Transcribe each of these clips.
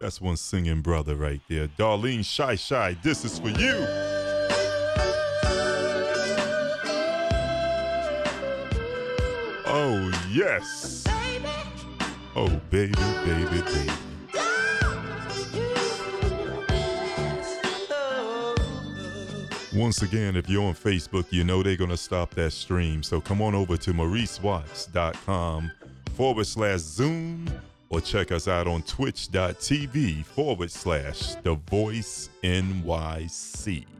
That's one singing brother right there. Darlene Shy Shy, this is for you. Oh, yes. Oh, baby, baby, baby. Once again, if you're on Facebook, you know they're going to stop that stream. So come on over to mauricewatts.com forward slash Zoom or check us out on twitch.tv forward slash The Voice NYC.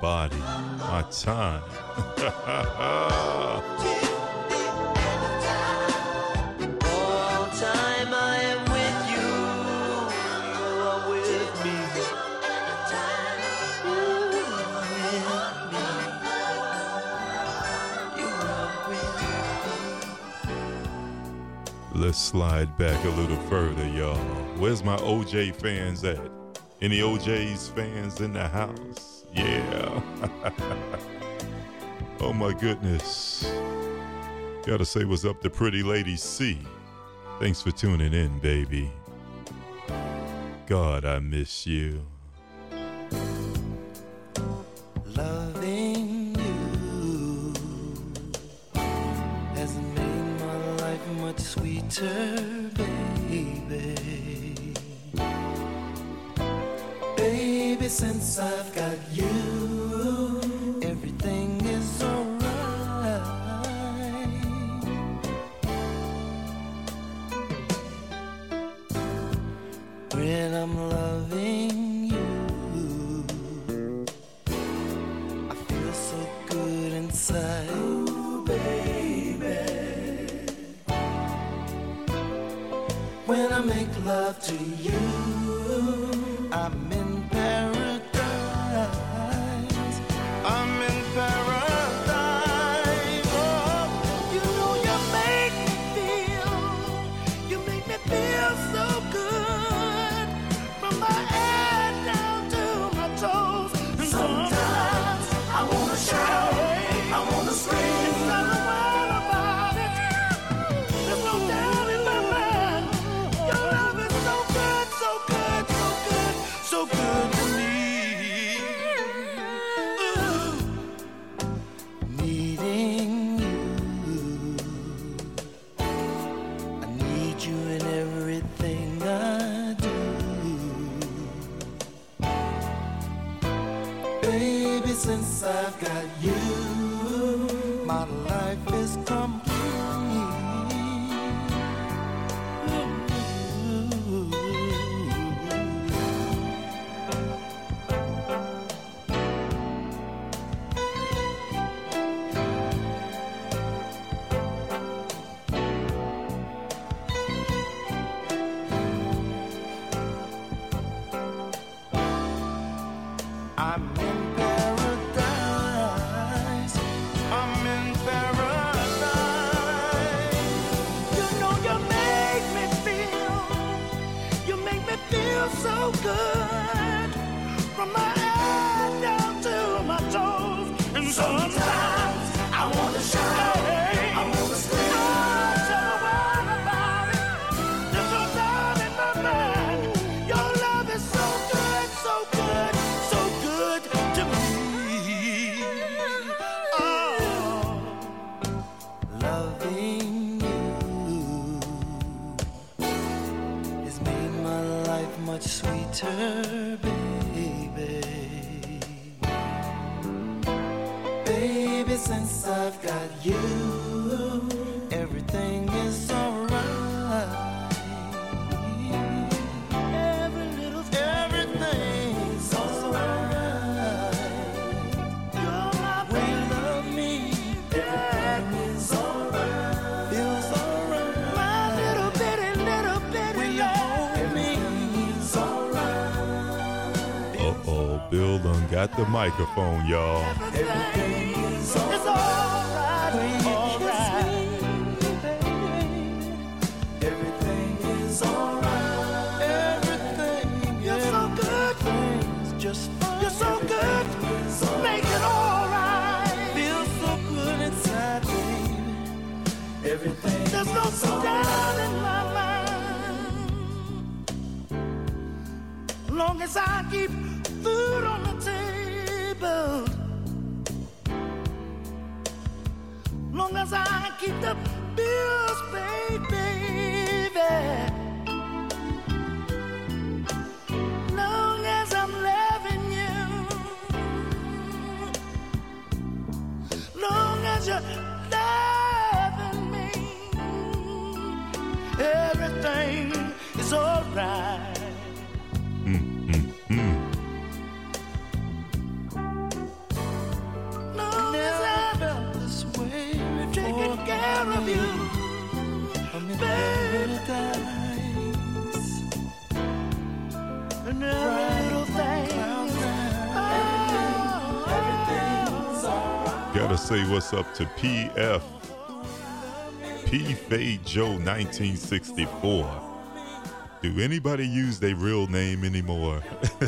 Time. Let's slide back a little further, y'all. Where's my OJ fans at? Any O'Jays fans in the house? My goodness. Gotta say what's up to Pretty Lady C. Thanks for tuning in, baby. God, I miss you. got the microphone, y'all. Everything is all right. You're so good. You're so good. Make it all right. Feels so good inside. Everything. There's no doubt in my mind. Long as I keep keep the say what's up to PF P Fade Joe 1964. Do anybody use their real name anymore?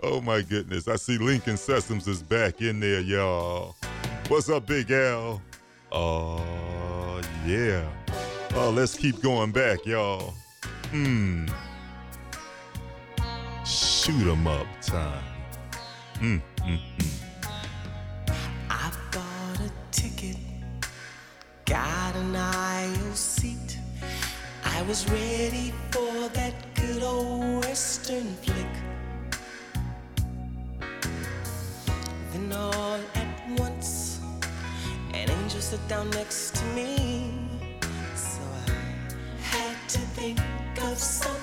oh my goodness. I see Lincoln Sessoms is back in there, y'all. What's up, Big L? Oh, uh, yeah. Oh, let's keep going back, y'all. Hmm. Shoot 'em up time. Hmm hmm hmm. was ready for that good old western flick. Then all at once, an angel sat down next to me. So I had to think of something.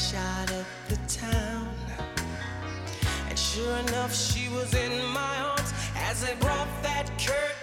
flash out the town. And sure enough, she was in my arms as I brought that curtain.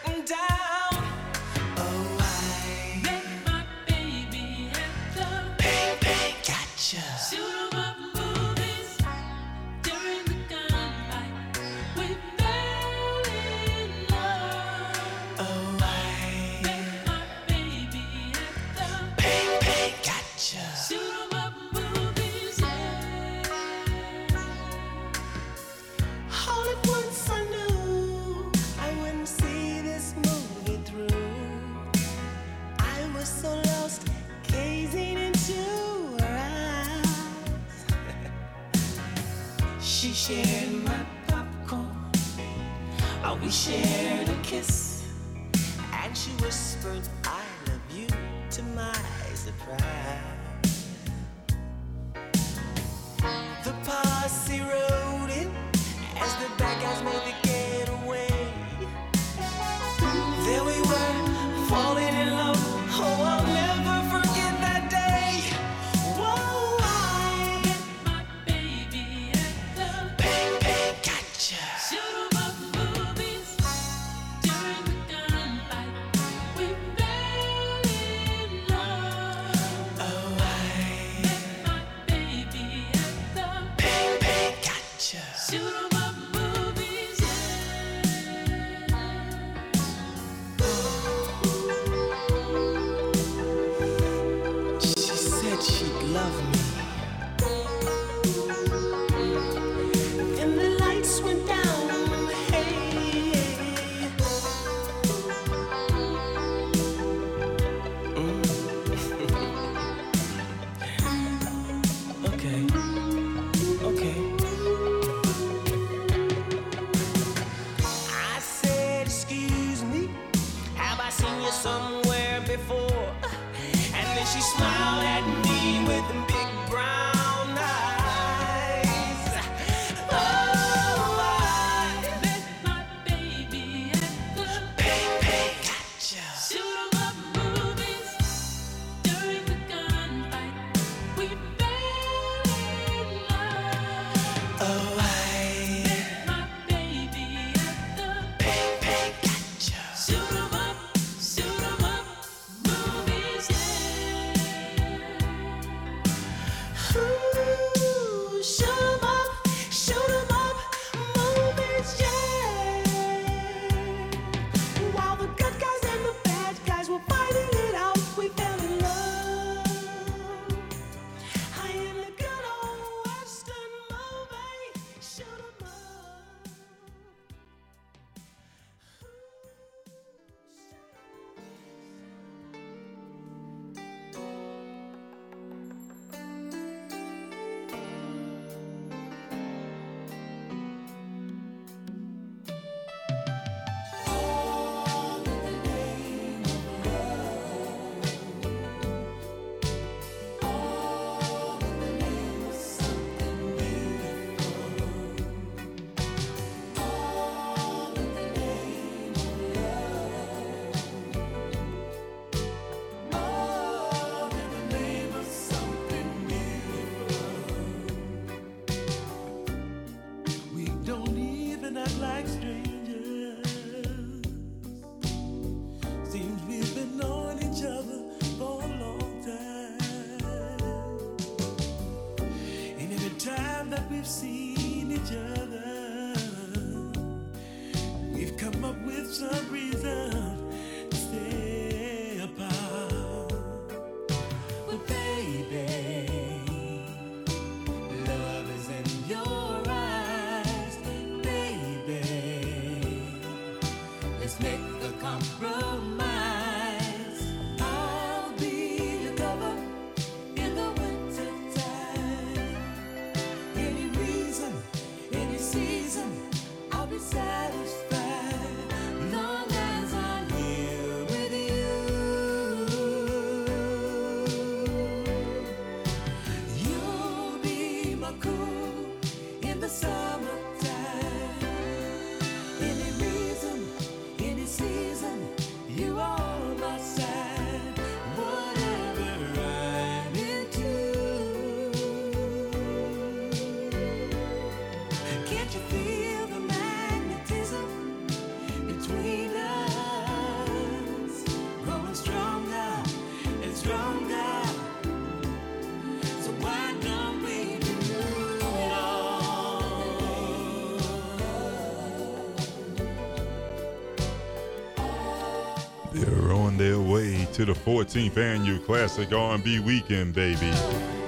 To the 14th annual Classic R&B Weekend, baby.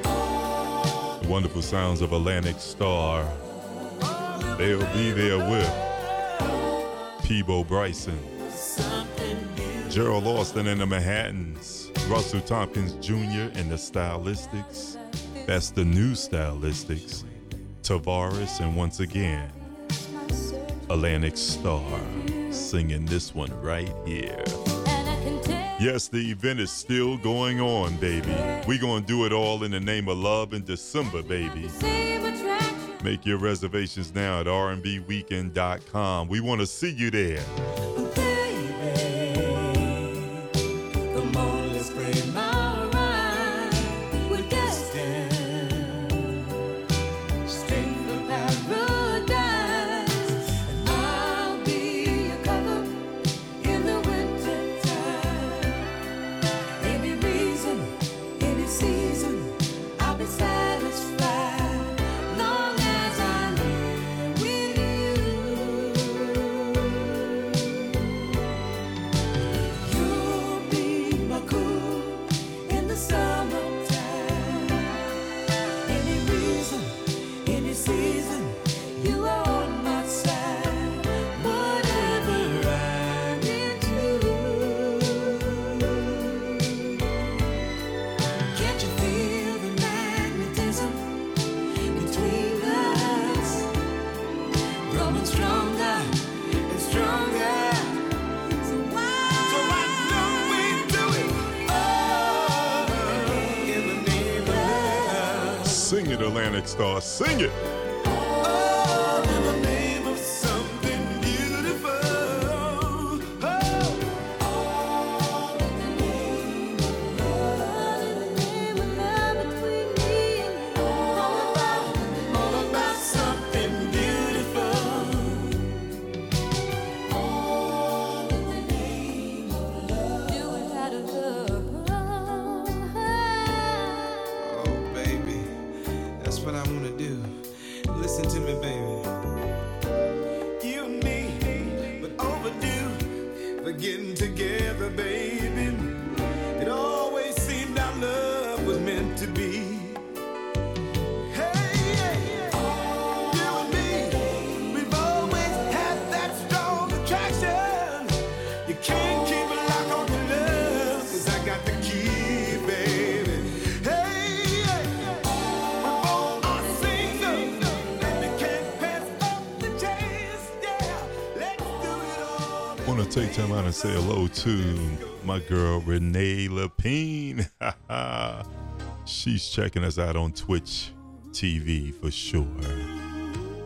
The wonderful sounds of Atlantic Starr. They'll be there with Peabo Bryson, Gerald Austin and the Manhattans, Russell Tompkins Jr. and the Stylistics. That's the new Stylistics. Tavares, and once again, Atlantic Starr singing this one right here. Yes, the event is still going on, baby. Going to do it all in the name of love in December, baby. Make your reservations now at rnbweekend.com. We want to see you there. It, Atlantic say hello to my girl Renee Lapine. She's checking us out on Twitch TV for sure.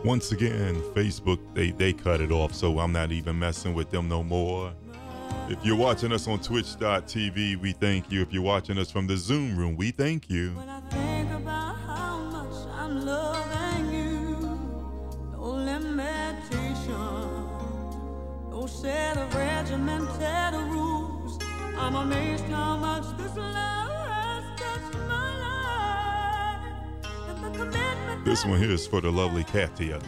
Once again, Facebook they they cut it off, so I'm not even messing with them no more. If you're watching us on Twitch.tv, we thank you. If you're watching us from the Zoom room, we thank you. I'm amazed how much this love has touched my life, and the commitment This one here is for the lovely Katia.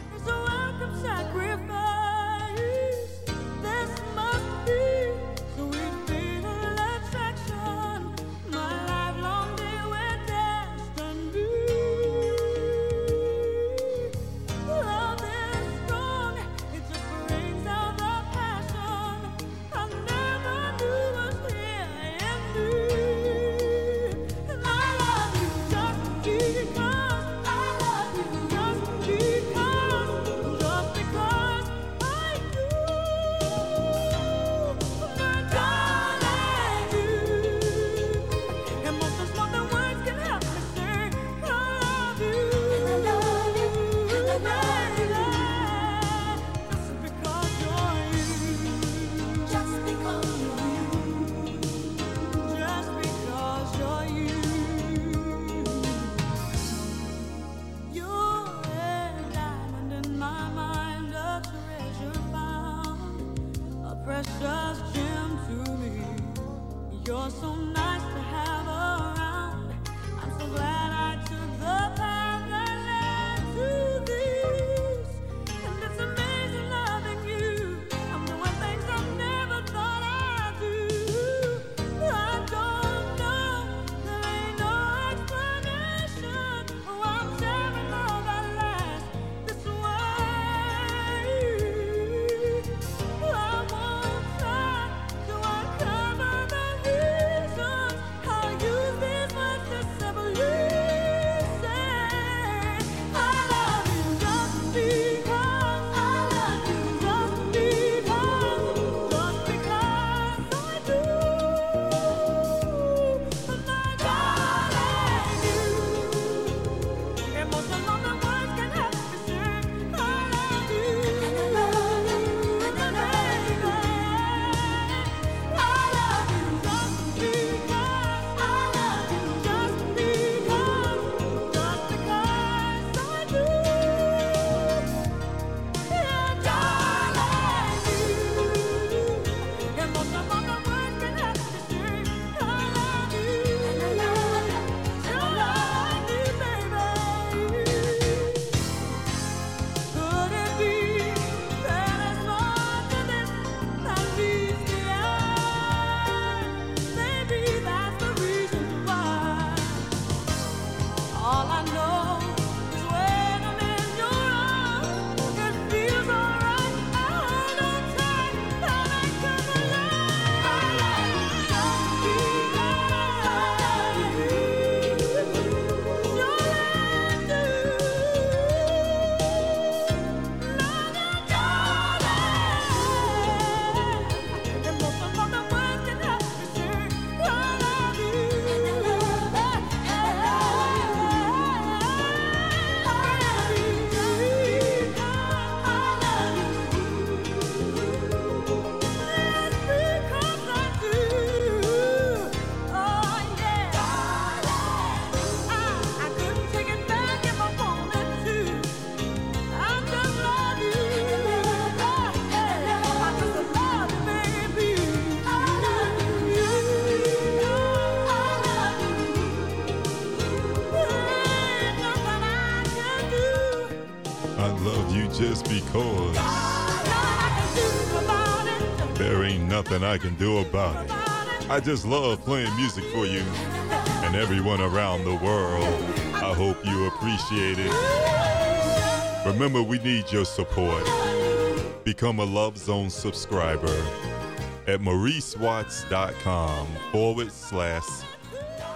I can do about it. I just love playing music for you and everyone around the world. I hope you appreciate it. Remember, we need your support. Become a Love Zone subscriber at mauricewatts.com forward slash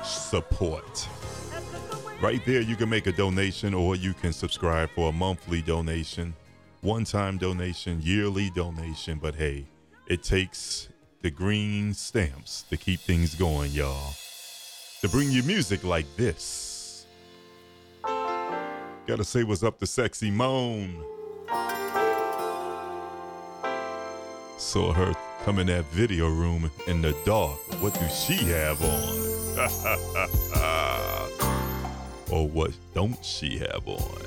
support. Right there, you can make a donation or you can subscribe for a monthly donation, one time donation, yearly donation. But hey, it takes the green stamps to keep things going, y'all. To bring you music like this. Gotta say what's up to Sexy Moan. Saw her come in that video room in the dark. What do she have on? or what don't she have on?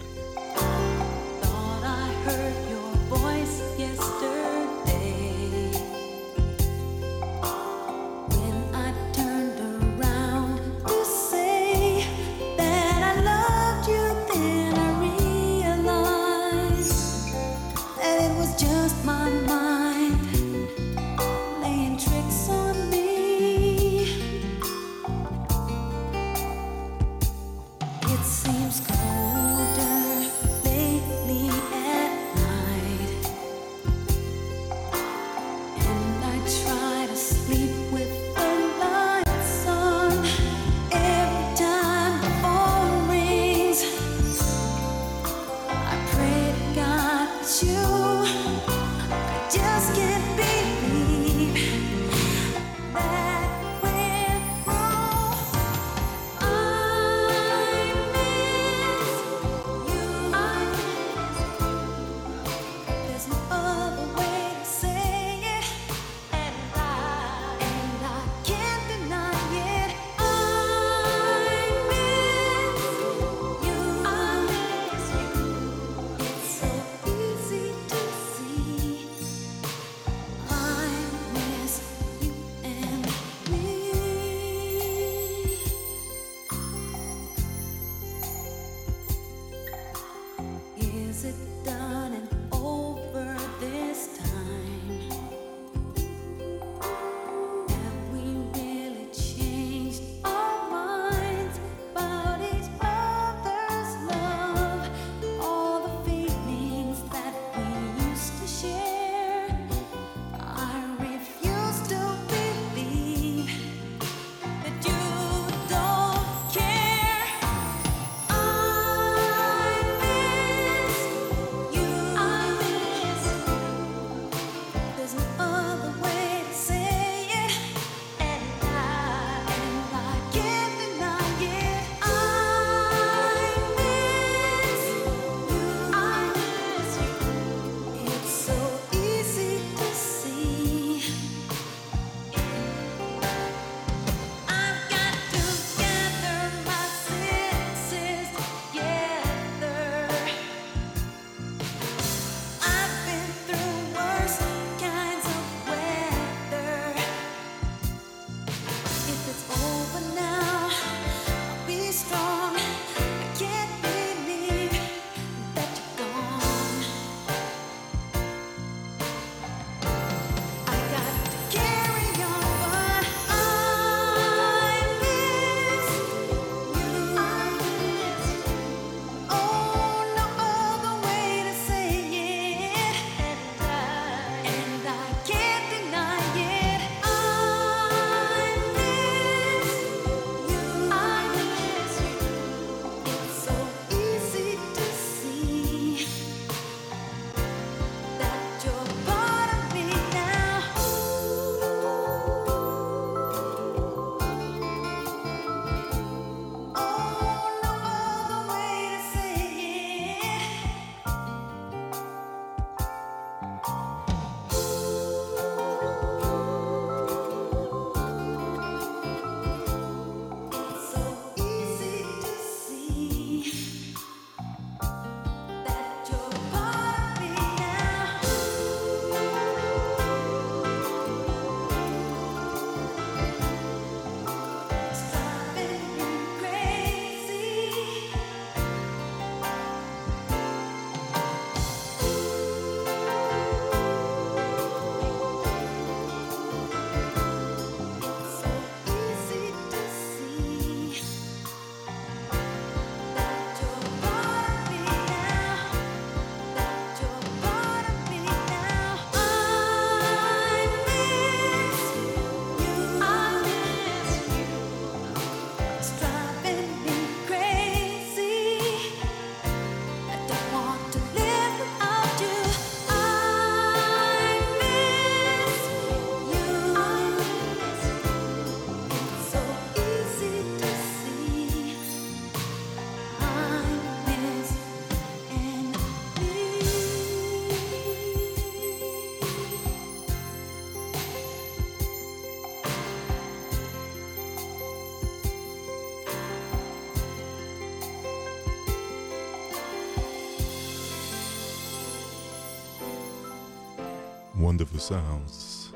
Wonderful sounds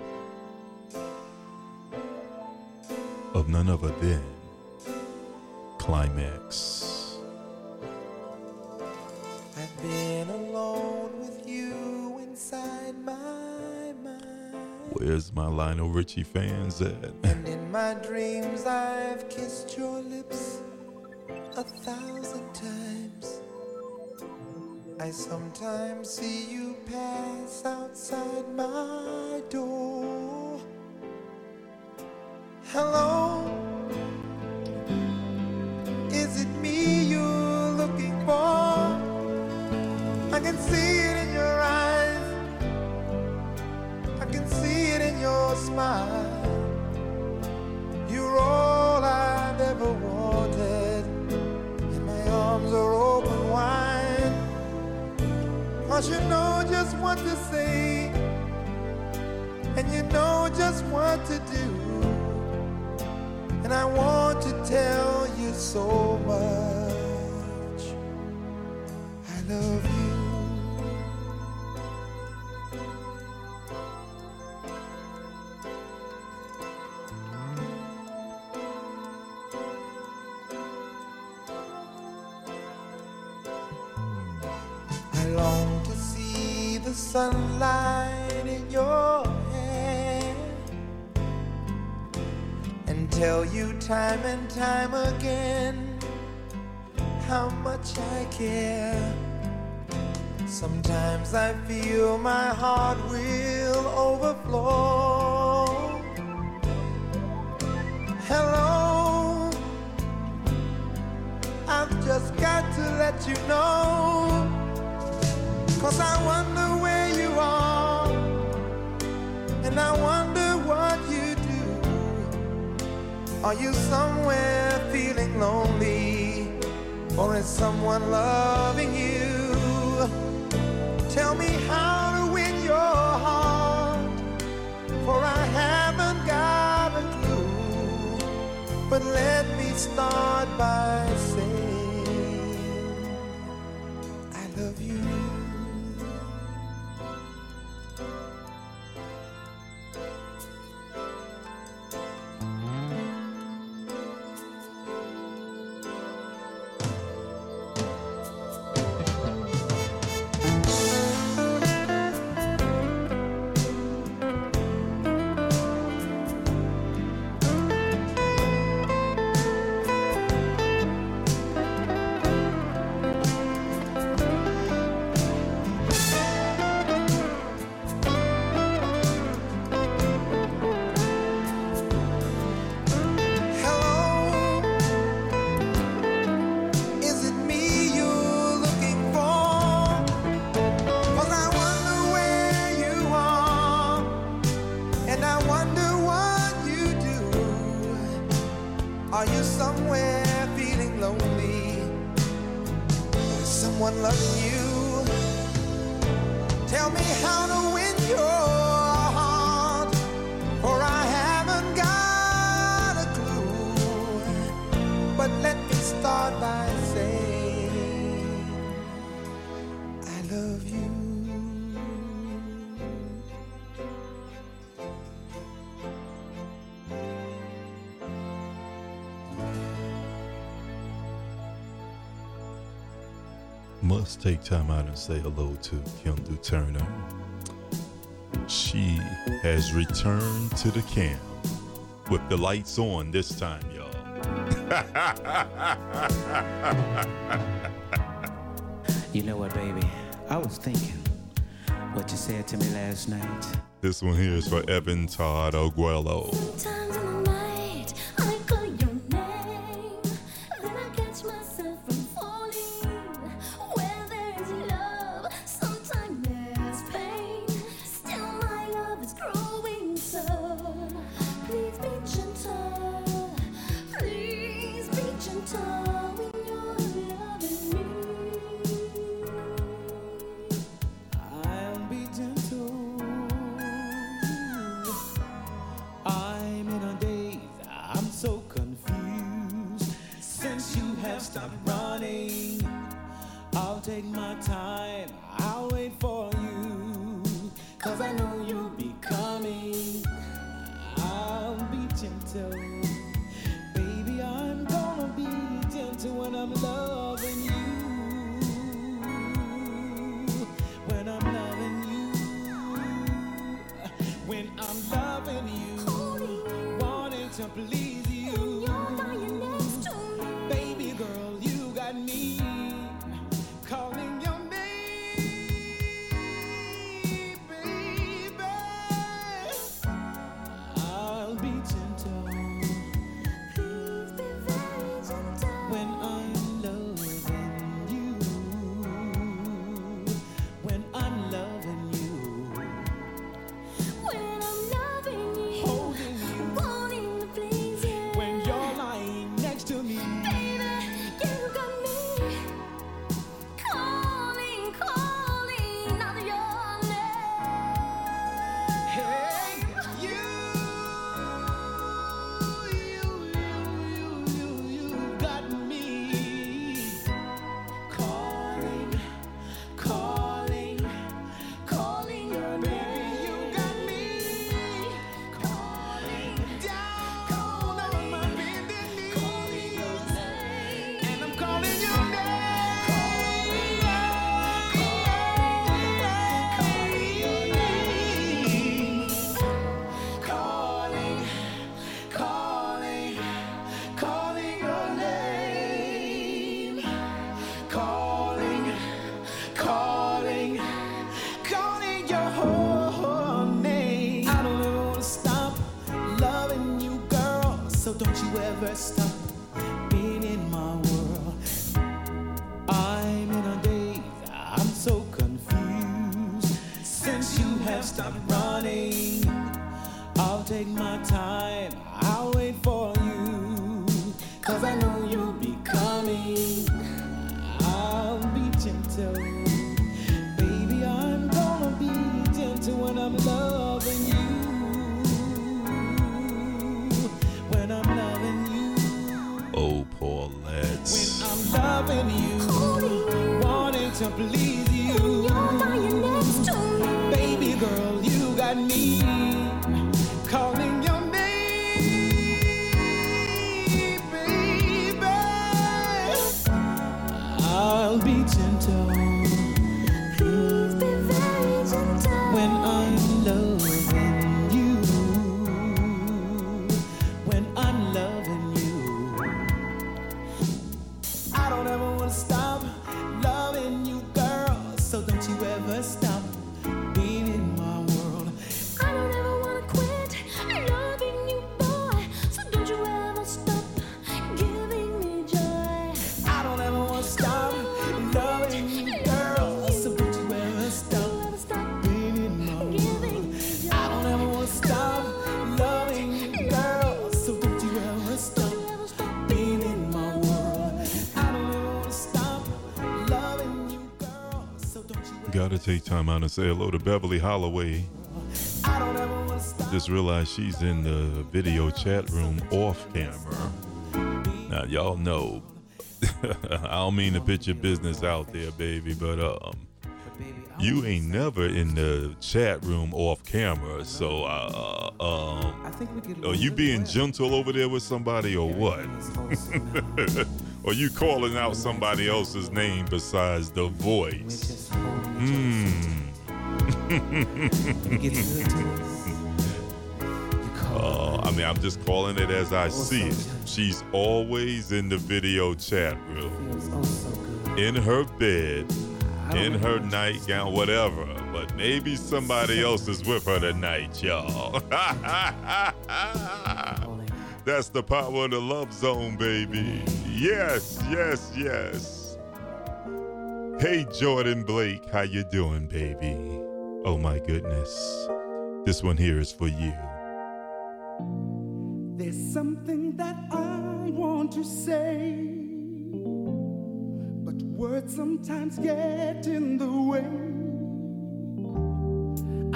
of none other than Klymaxx. I've been alone with you inside my mind. Where's my Lionel Richie fans at? And in my dreams, I've kissed your lips a thousand times. I sometimes see you pass outside my Hello, I've just got to let you know. Cause I wonder where you are, and I wonder what you do. Are you somewhere feeling lonely, or is someone loving you? Tell me how let me start by Must take time out and say hello to Kendall Turner. She has returned to the camp with the lights on this time, y'all. You know what, baby? I was thinking what you said to me last night. This one here is for Evan Todd Aguelo. Time out and say hello to Beverly Holloway. Just realized she's in the video chat room off camera. Now y'all know I don't mean to put your business out there, baby, but um you ain't never in the chat room off camera, so uh um are you being gentle over there with somebody or what? or you calling out somebody else's name besides the voice? Uh, I mean, I'm just calling it as I see it. She's always in the video chat room, in her bed, in her nightgown, whatever. But maybe somebody else is with her tonight, y'all. That's the power of the love zone, baby. Yes, yes, yes. Hey, Jordan Blake, how you doing, baby? Oh my goodness. This one here is for you. There's something that I want to say, but words sometimes get in the way.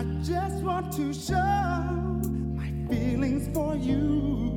I just want to show my feelings for you.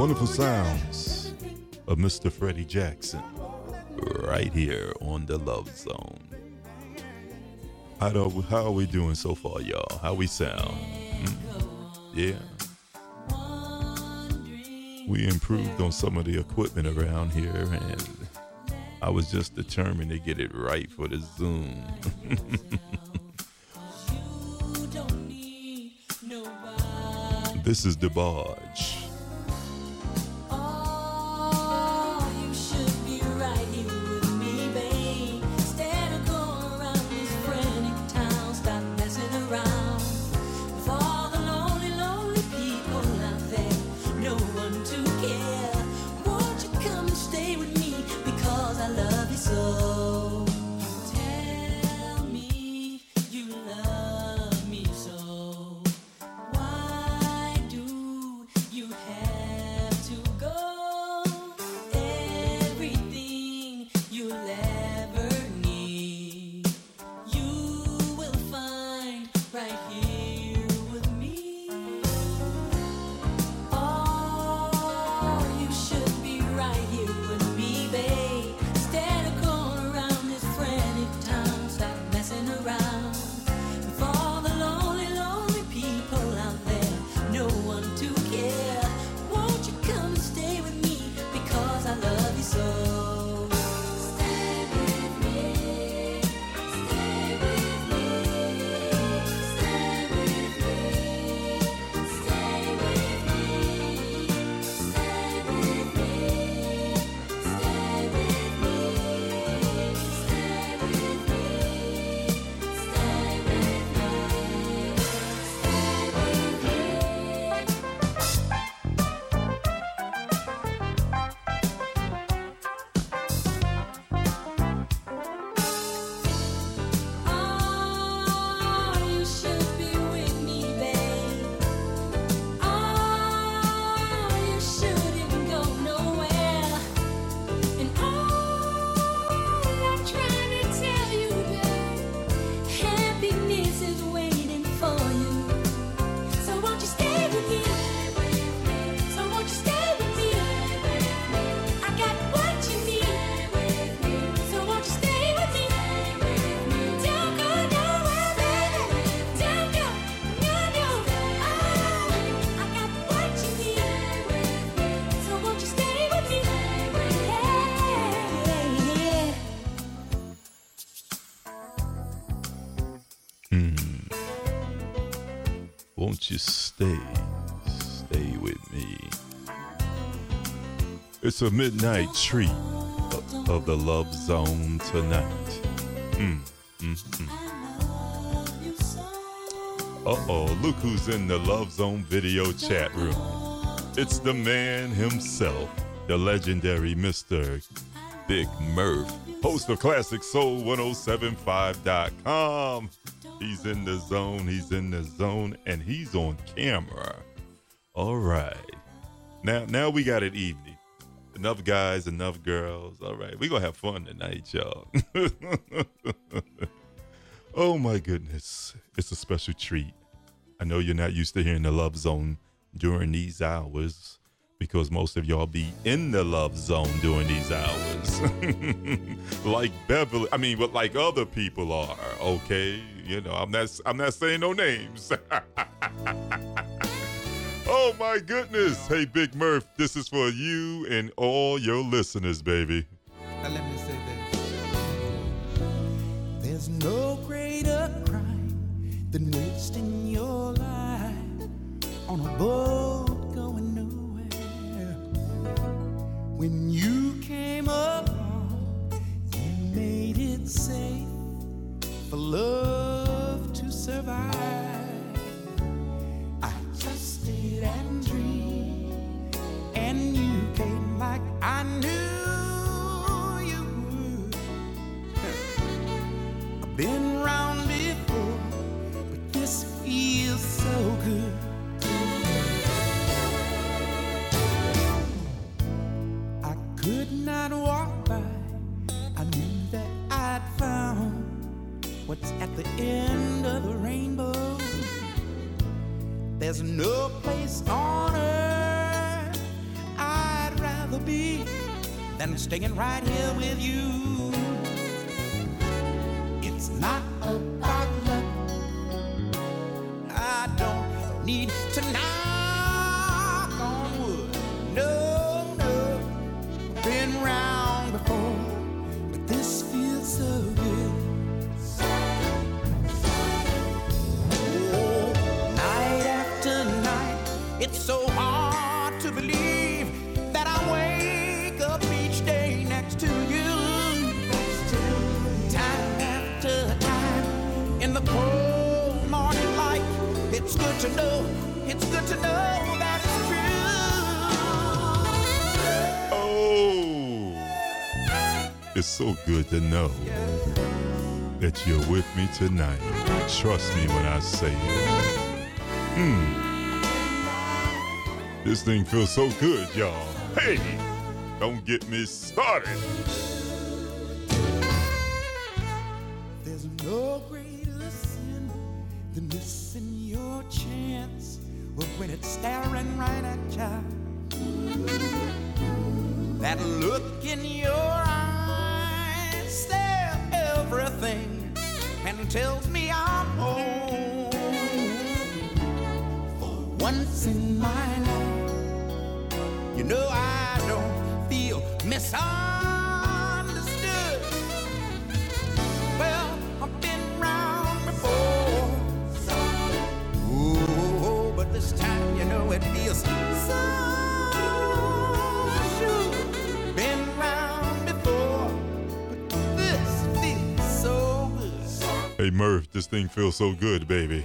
Wonderful sounds of Mr. Freddie Jackson right here on the Love Zone. How, do, how are we doing so far, y'all? How we sound? Hmm? Yeah. We improved on some of the equipment around here, and I was just determined to get it right for the Zoom. this is DeBarge. It's a midnight treat of, the love zone tonight. Mm, mm, mm. Uh oh, look who's in the Love Zone video chat room. It's the man himself, the legendary Mr. Big Murph, host of Classic Soul 1075.com. He's in the zone, he's in the zone, and he's on camera. All right. Now now we got it evening. Enough guys, enough girls. All right. We're gonna have fun tonight, y'all. oh my goodness. It's a special treat. I know you're not used to hearing the love zone during these hours because most of y'all be in the love zone during these hours. like Beverly, I mean, but like other people are, okay? You know, I'm not I'm not saying no names. oh my goodness. Hey Big Murph, this is for you and all your listeners, baby. Now let me say this. There's no greater crime than wasting your life on a boat going nowhere. When you came along, you made it safe for love to survive. Not walk by. I knew that I'd found what's at the end of the rainbow. There's no place on earth I'd rather be than staying right here with you. It's not about luck. I don't need to it's good to know, it's good to know that it's true. Oh, it's so good to know that you're with me tonight. Trust me when I say it. Hmm. This thing feels so good, y'all. Hey, don't get me started. Staring right at you, that look in your eyes, there everything, and tells me I'm home. For once in my life, you know I don't feel misunderstood. Hey, Murph, this thing feels so good, baby.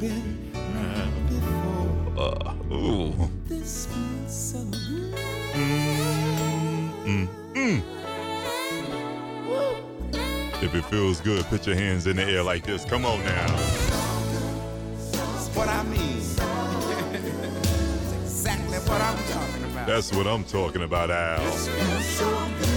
Been round before, Uh, ooh. this feels so good. Mm, mm. If it feels good, put your hands in the air like this. Come on now. That's what I'm talking about, Al. This feels so good,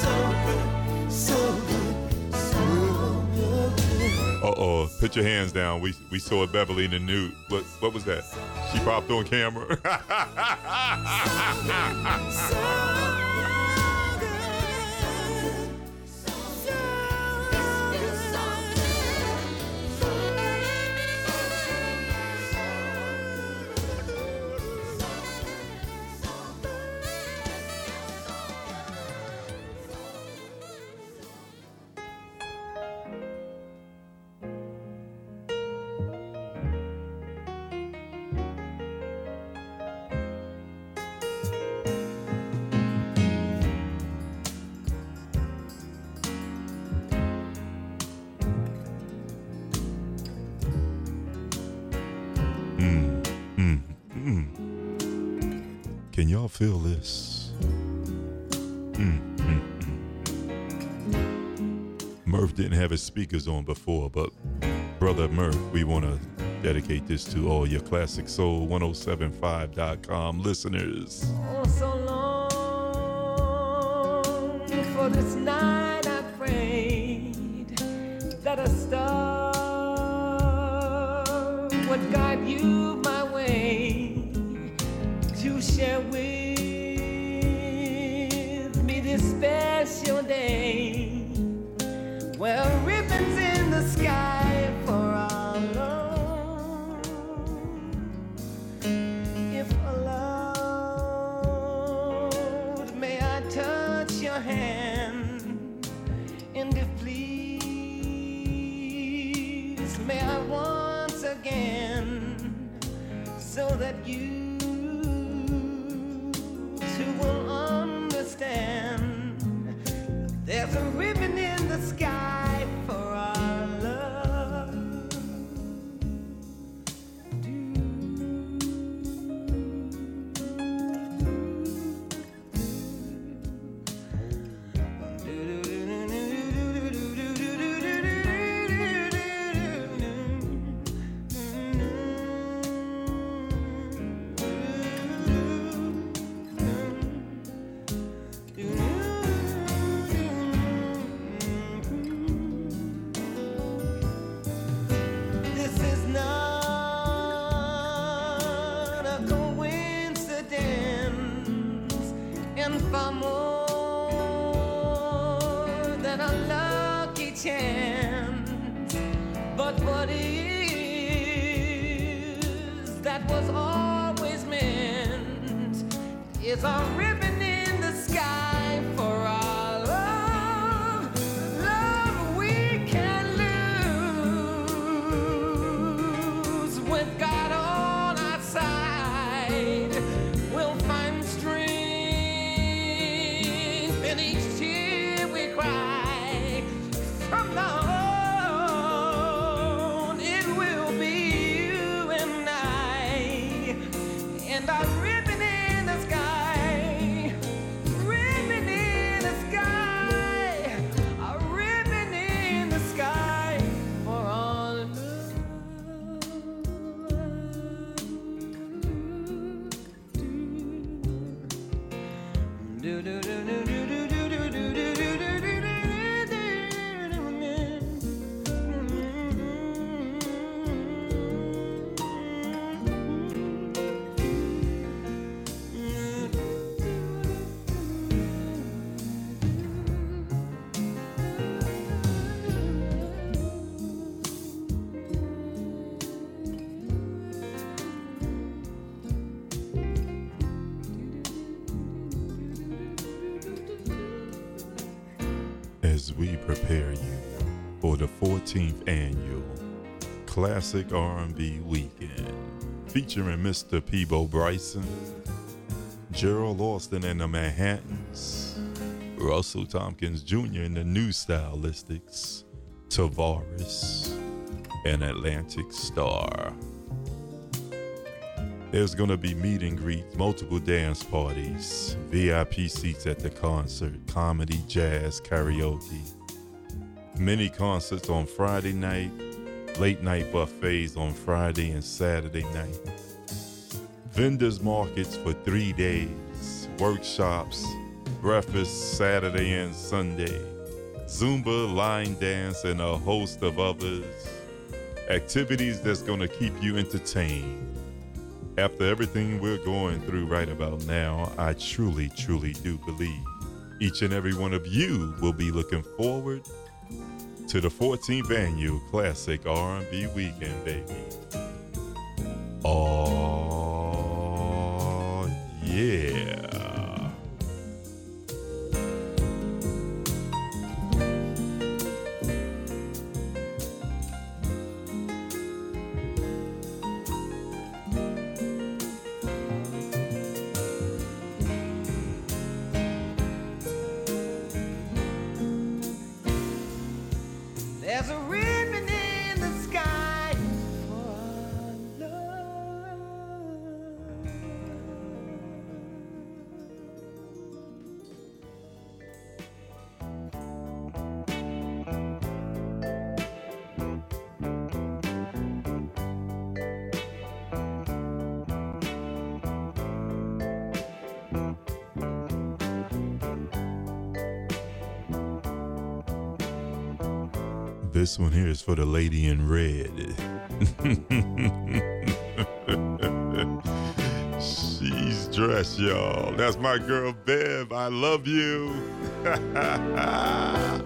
so good, so good, so good. Uh oh. Put your hands down. We we saw Beverly in the nude. What what was that? She popped on camera. y'all feel this? Mm, mm, mm. Murph didn't have his speakers on before, but brother Murph, we want to dedicate this to all your classic soul 1075.com listeners. Oh, so long for this night as we prepare you for the 14th annual Classic R&B Weekend featuring Mr. Peabo Bryson, Gerald Alston and the Manhattans, Russell Tompkins Jr. and the New Stylistics, Tavares, and Atlantic Starr. There's going to be meet and greets, multiple dance parties, VIP seats at the concert, comedy, jazz, karaoke, many concerts on Friday night, late night buffets on Friday and Saturday night, vendors markets for three days, workshops, breakfast Saturday and Sunday, Zumba, line dance, and a host of others. Activities that's going to keep you entertained after everything we're going through right about now, I truly, truly do believe each and every one of you will be looking forward to the 14th annual Classic R&B Weekend, baby. Oh, This one here is for the lady in red. She's dressed, y'all. That's my girl Bev. I love you.